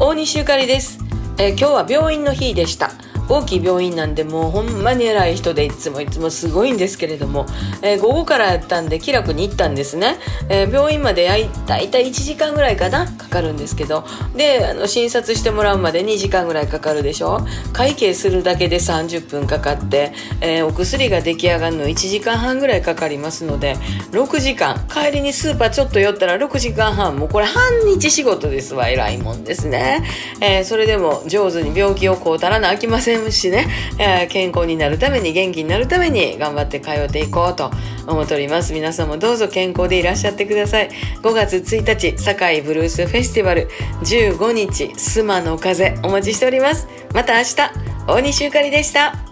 大西ゆかりです、えー今日は病院の日でした。大きい病院なんでもうほんまに偉い人でいつもいつもすごいんですけれども、えー午後からやったんで気楽に行ったんですね、えー病院まで大体1時間ぐらいかなかかるんですけど。であの診察してもらうまで2時間ぐらいかかるでしょ。会計するだけで30分かかって、えーお薬が出来上がるの1時間半ぐらいかかりますので6時間。帰りにスーパーちょっと寄ったら6時間半。もうこれ半日仕事ですわ。偉いもんですね、えそれでも上手に病気をこうたらなあきませんしね、えー健康になるために元気になるために頑張って通っていこうと思っております。皆さんもどうぞ健康でいらっしゃってください。5月1日堺ブルースフェスティバル。15日スマの風お待ちしております。また明日大西ゆかりでした。